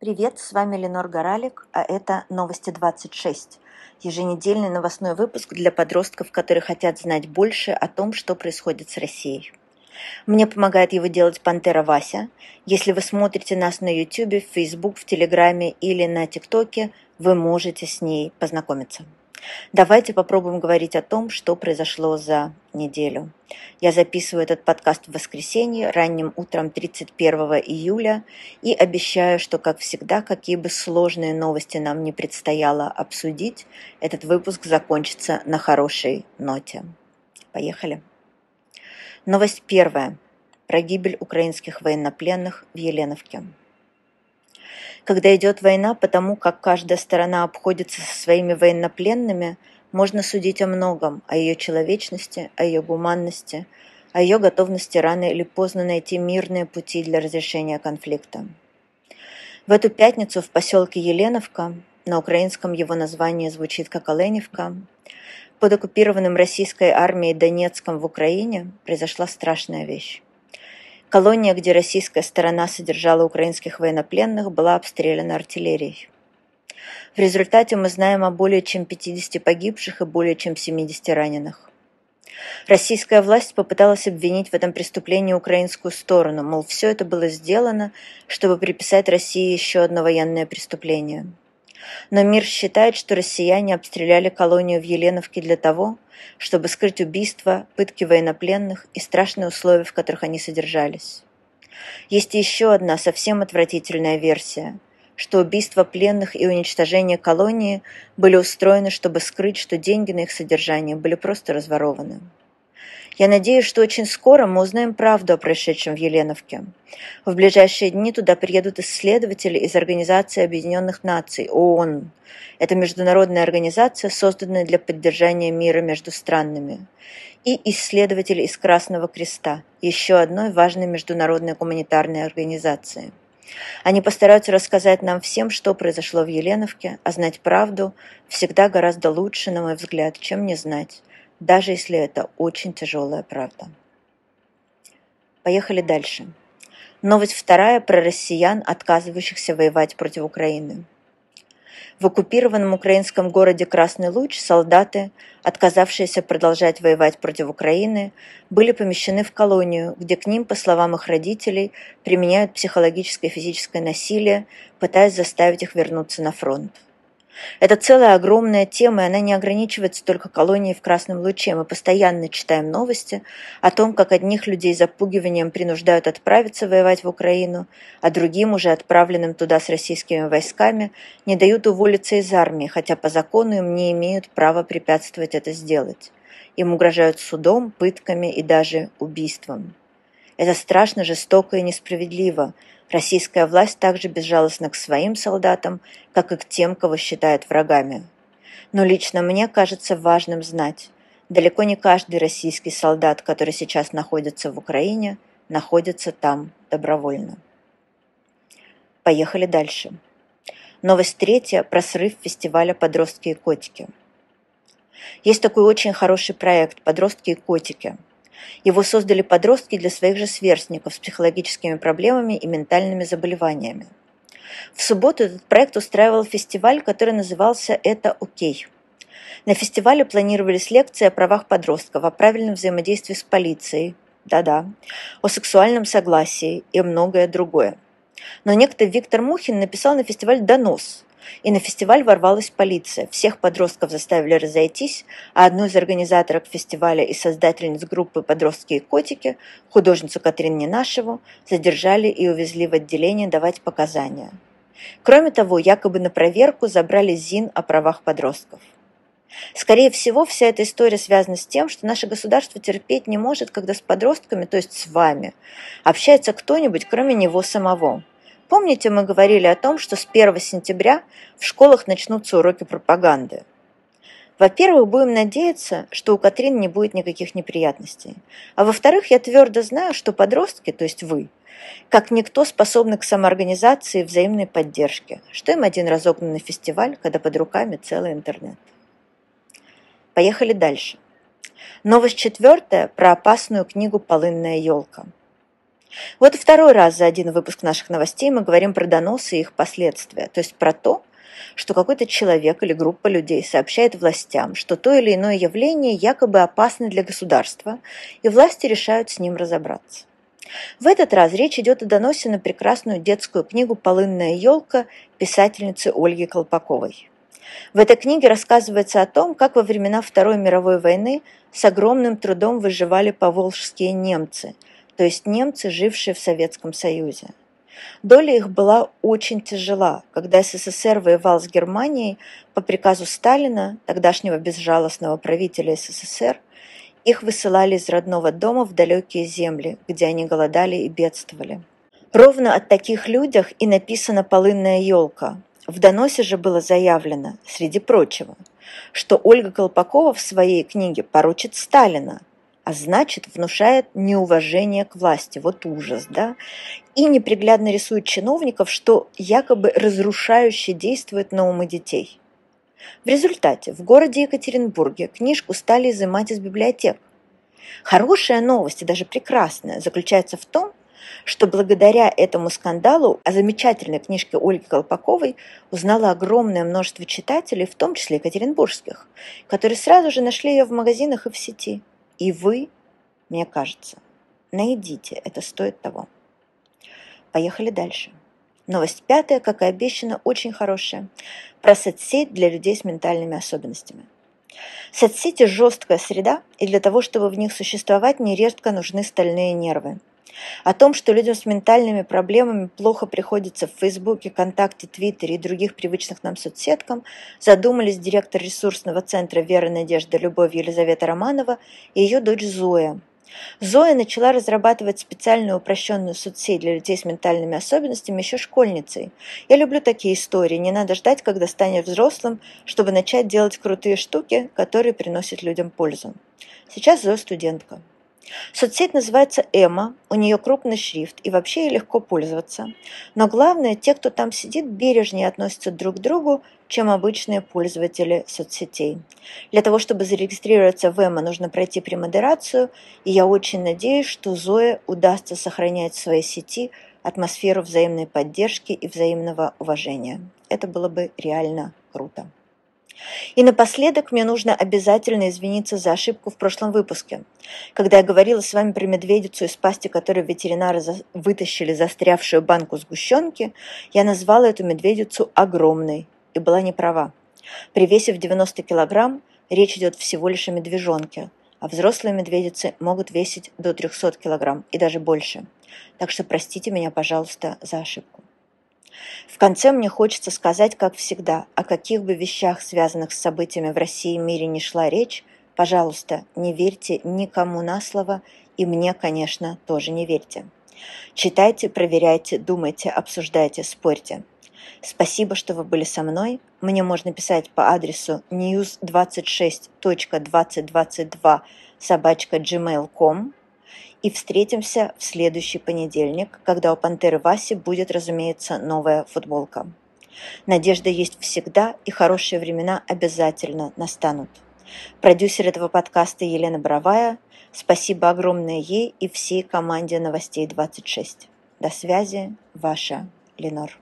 Привет, с вами Ленор Горалик, а это «Новости 26», еженедельный новостной выпуск для подростков, которые хотят знать больше о том, что происходит с Россией. Мне помогает его делать Пантера Вася. Если вы смотрите нас на YouTube, в Facebook, в Телеграме или на ТикТоке, вы можете с ней познакомиться. Давайте попробуем говорить о том, что произошло за неделю. Я записываю этот подкаст в воскресенье, ранним утром 31 июля, и обещаю, что, как всегда, какие бы сложные новости нам не предстояло обсудить, этот выпуск закончится на хорошей ноте. Поехали. Новость первая. Про гибель украинских военнопленных в Еленовке когда идет война, потому как каждая сторона обходится со своими военнопленными, можно судить о многом, о ее человечности, о ее гуманности, о ее готовности рано или поздно найти мирные пути для разрешения конфликта. В эту пятницу в поселке Еленовка, на украинском его название звучит как Оленевка, под оккупированным российской армией Донецком в Украине произошла страшная вещь. Колония, где российская сторона содержала украинских военнопленных, была обстреляна артиллерией. В результате мы знаем о более чем 50 погибших и более чем 70 раненых. Российская власть попыталась обвинить в этом преступлении украинскую сторону, мол, все это было сделано, чтобы приписать России еще одно военное преступление. Но мир считает, что россияне обстреляли колонию в Еленовке для того, чтобы скрыть убийства, пытки военнопленных и страшные условия, в которых они содержались. Есть еще одна совсем отвратительная версия, что убийства пленных и уничтожение колонии были устроены, чтобы скрыть, что деньги на их содержание были просто разворованы. Я надеюсь, что очень скоро мы узнаем правду о происшедшем в Еленовке. В ближайшие дни туда приедут исследователи из Организации Объединенных Наций, ООН. Это международная организация, созданная для поддержания мира между странами. И исследователи из Красного Креста, еще одной важной международной гуманитарной организации. Они постараются рассказать нам всем, что произошло в Еленовке, а знать правду всегда гораздо лучше, на мой взгляд, чем не знать даже если это очень тяжелая правда. Поехали дальше. Новость вторая про россиян, отказывающихся воевать против Украины. В оккупированном украинском городе Красный Луч солдаты, отказавшиеся продолжать воевать против Украины, были помещены в колонию, где к ним, по словам их родителей, применяют психологическое и физическое насилие, пытаясь заставить их вернуться на фронт. Это целая огромная тема, и она не ограничивается только колонией в Красном Луче. Мы постоянно читаем новости о том, как одних людей запугиванием принуждают отправиться воевать в Украину, а другим, уже отправленным туда с российскими войсками, не дают уволиться из армии, хотя по закону им не имеют права препятствовать это сделать. Им угрожают судом, пытками и даже убийством. Это страшно жестоко и несправедливо, Российская власть также безжалостна к своим солдатам, как и к тем, кого считает врагами. Но лично мне кажется важным знать, далеко не каждый российский солдат, который сейчас находится в Украине, находится там добровольно. Поехали дальше. Новость третья про срыв фестиваля «Подростки и котики». Есть такой очень хороший проект «Подростки и котики», его создали подростки для своих же сверстников с психологическими проблемами и ментальными заболеваниями. В субботу этот проект устраивал фестиваль, который назывался «Это окей». На фестивале планировались лекции о правах подростков, о правильном взаимодействии с полицией, да-да, о сексуальном согласии и многое другое. Но некто Виктор Мухин написал на фестиваль донос, и на фестиваль ворвалась полиция. Всех подростков заставили разойтись, а одну из организаторов фестиваля и создательниц группы «Подростки и котики», художницу Катрин Ненашеву, задержали и увезли в отделение давать показания. Кроме того, якобы на проверку забрали ЗИН о правах подростков. Скорее всего, вся эта история связана с тем, что наше государство терпеть не может, когда с подростками, то есть с вами, общается кто-нибудь, кроме него самого – Помните, мы говорили о том, что с 1 сентября в школах начнутся уроки пропаганды? Во-первых, будем надеяться, что у Катрин не будет никаких неприятностей. А во-вторых, я твердо знаю, что подростки, то есть вы, как никто способны к самоорганизации и взаимной поддержке. Что им один разогнанный фестиваль, когда под руками целый интернет. Поехали дальше. Новость четвертая про опасную книгу «Полынная елка». Вот второй раз за один выпуск наших новостей мы говорим про доносы и их последствия, то есть про то, что какой-то человек или группа людей сообщает властям, что то или иное явление якобы опасно для государства, и власти решают с ним разобраться. В этот раз речь идет о доносе на прекрасную детскую книгу «Полынная елка» писательницы Ольги Колпаковой. В этой книге рассказывается о том, как во времена Второй мировой войны с огромным трудом выживали поволжские немцы, то есть немцы, жившие в Советском Союзе. Доля их была очень тяжела, когда СССР воевал с Германией по приказу Сталина, тогдашнего безжалостного правителя СССР, их высылали из родного дома в далекие земли, где они голодали и бедствовали. Ровно о таких людях и написана «Полынная елка». В доносе же было заявлено, среди прочего, что Ольга Колпакова в своей книге порочит Сталина, а значит, внушает неуважение к власти. Вот ужас, да? И неприглядно рисует чиновников, что якобы разрушающе действует на умы детей. В результате в городе Екатеринбурге книжку стали изымать из библиотек. Хорошая новость и даже прекрасная заключается в том, что благодаря этому скандалу о замечательной книжке Ольги Колпаковой узнало огромное множество читателей, в том числе екатеринбургских, которые сразу же нашли ее в магазинах и в сети. И вы, мне кажется, найдите, это стоит того. Поехали дальше. Новость пятая, как и обещано, очень хорошая. Про соцсеть для людей с ментальными особенностями. Соцсети – жесткая среда, и для того, чтобы в них существовать, нередко нужны стальные нервы. О том, что людям с ментальными проблемами плохо приходится в Фейсбуке, ВКонтакте, Твиттере и других привычных нам соцсеткам, задумались директор ресурсного центра «Вера, Надежда, Любовь» Елизавета Романова и ее дочь Зоя. Зоя начала разрабатывать специальную упрощенную соцсеть для людей с ментальными особенностями еще школьницей. Я люблю такие истории. Не надо ждать, когда станешь взрослым, чтобы начать делать крутые штуки, которые приносят людям пользу. Сейчас Зоя студентка. Соцсеть называется Эма, у нее крупный шрифт и вообще ей легко пользоваться. Но главное, те, кто там сидит, бережнее относятся друг к другу, чем обычные пользователи соцсетей. Для того, чтобы зарегистрироваться в Эма, нужно пройти премодерацию, и я очень надеюсь, что Зое удастся сохранять в своей сети атмосферу взаимной поддержки и взаимного уважения. Это было бы реально круто. И напоследок мне нужно обязательно извиниться за ошибку в прошлом выпуске. Когда я говорила с вами про медведицу, из пасти которой ветеринары за... вытащили застрявшую банку сгущенки, я назвала эту медведицу огромной и была не права. При весе в 90 килограмм речь идет всего лишь о медвежонке, а взрослые медведицы могут весить до 300 килограмм и даже больше. Так что простите меня, пожалуйста, за ошибку. В конце мне хочется сказать, как всегда, о каких бы вещах, связанных с событиями в России и мире, не шла речь, пожалуйста, не верьте никому на слово, и мне, конечно, тоже не верьте. Читайте, проверяйте, думайте, обсуждайте, спорьте. Спасибо, что вы были со мной. Мне можно писать по адресу news26.2022 собачка gmail.com и встретимся в следующий понедельник, когда у «Пантеры Васи» будет, разумеется, новая футболка. Надежда есть всегда, и хорошие времена обязательно настанут. Продюсер этого подкаста Елена Боровая. Спасибо огромное ей и всей команде «Новостей 26». До связи, ваша Ленор.